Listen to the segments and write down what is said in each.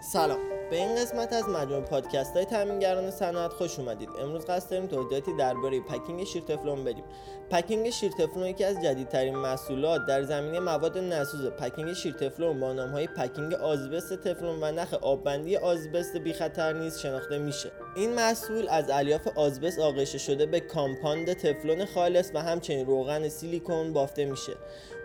سلام. به این قسمت از مجموعه پادکست های تامینگران صنعت خوش اومدید. امروز قصد داریم توضیحاتی درباره packing شیر تفلون بدیم. packing شیر تفلون یکی از جدیدترین محصولات در زمینه مواد نسوز. packing شیر تفلون با نام های packing آزبست تفلون و نخ آببندی آزبست بی خطر نیز شناخته میشه. این محصول از الیاف آزبست آغشته شده به compound تفلون خالص و همچنین روغن سیلیکون بافته میشه.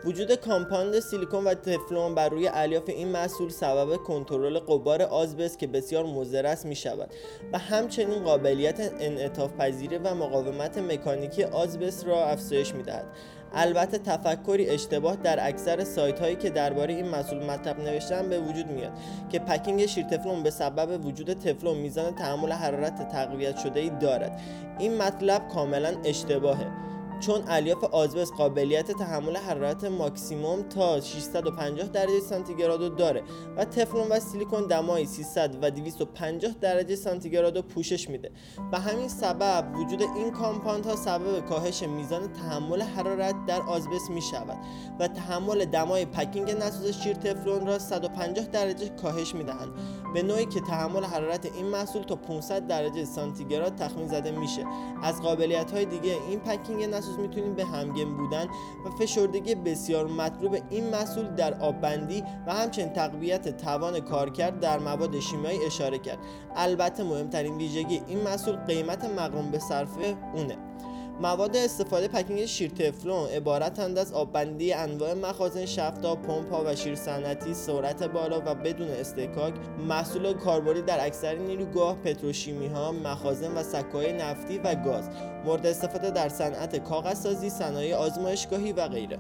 وجود compound سیلیکون و تفلون بر روی الیاف این محصول سبب کنترل غبار آزبست که بسیار مضر است می شود و همچنین قابلیت انعطاف پذیری و مقاومت مکانیکی آزبست را افزایش می دهد البته تفکری اشتباه در اکثر سایت هایی که درباره این محصول مطلب نوشتن به وجود میاد که packing شیر تفلون به سبب وجود تفلون میزان تحمل حرارت تقویت شده ای دارد. این مطلب کاملا اشتباهه. چون الیاف آزبست قابلیت تحمل حرارت ماکسیموم تا 650 درجه سانتیگراد داره و تفلون و سیلیکون دمای 300 و 250 درجه سانتیگراد رو پوشش میده. و همین سبب وجود این compound ها سبب کاهش میزان تحمل حرارت در آزبست می شود و تحمل دمای packing نسوز شیر تفلون را 150 درجه کاهش می دهند به نوعی که تحمل حرارت این محصول تا 500 درجه سانتیگراد تخمین زده میشه. از قابلیت های دیگه این پکینگ نسوز می‌تونیم به همگن بودن و فشردگی بسیار مطلوب این محصول در آببندی و همچنین تقویت توان کارکرد در مواد شیمیایی اشاره کرد. البته مهمترین ویژگی این محصول قیمت مقرون به صرفه اونه. مواد استفاده پکینگ شیر تفلون عبارتند از آببندی انواع مخازن شفتا پمپ و شیر صنعتی سرعت بالا و بدون استکاک محصول کاربردی در اکثر نیروگاه پتروشیمی ها مخازن و سکای نفتی و گاز مورد استفاده در صنعت کاغذسازی صنایع آزمایشگاهی و غیره.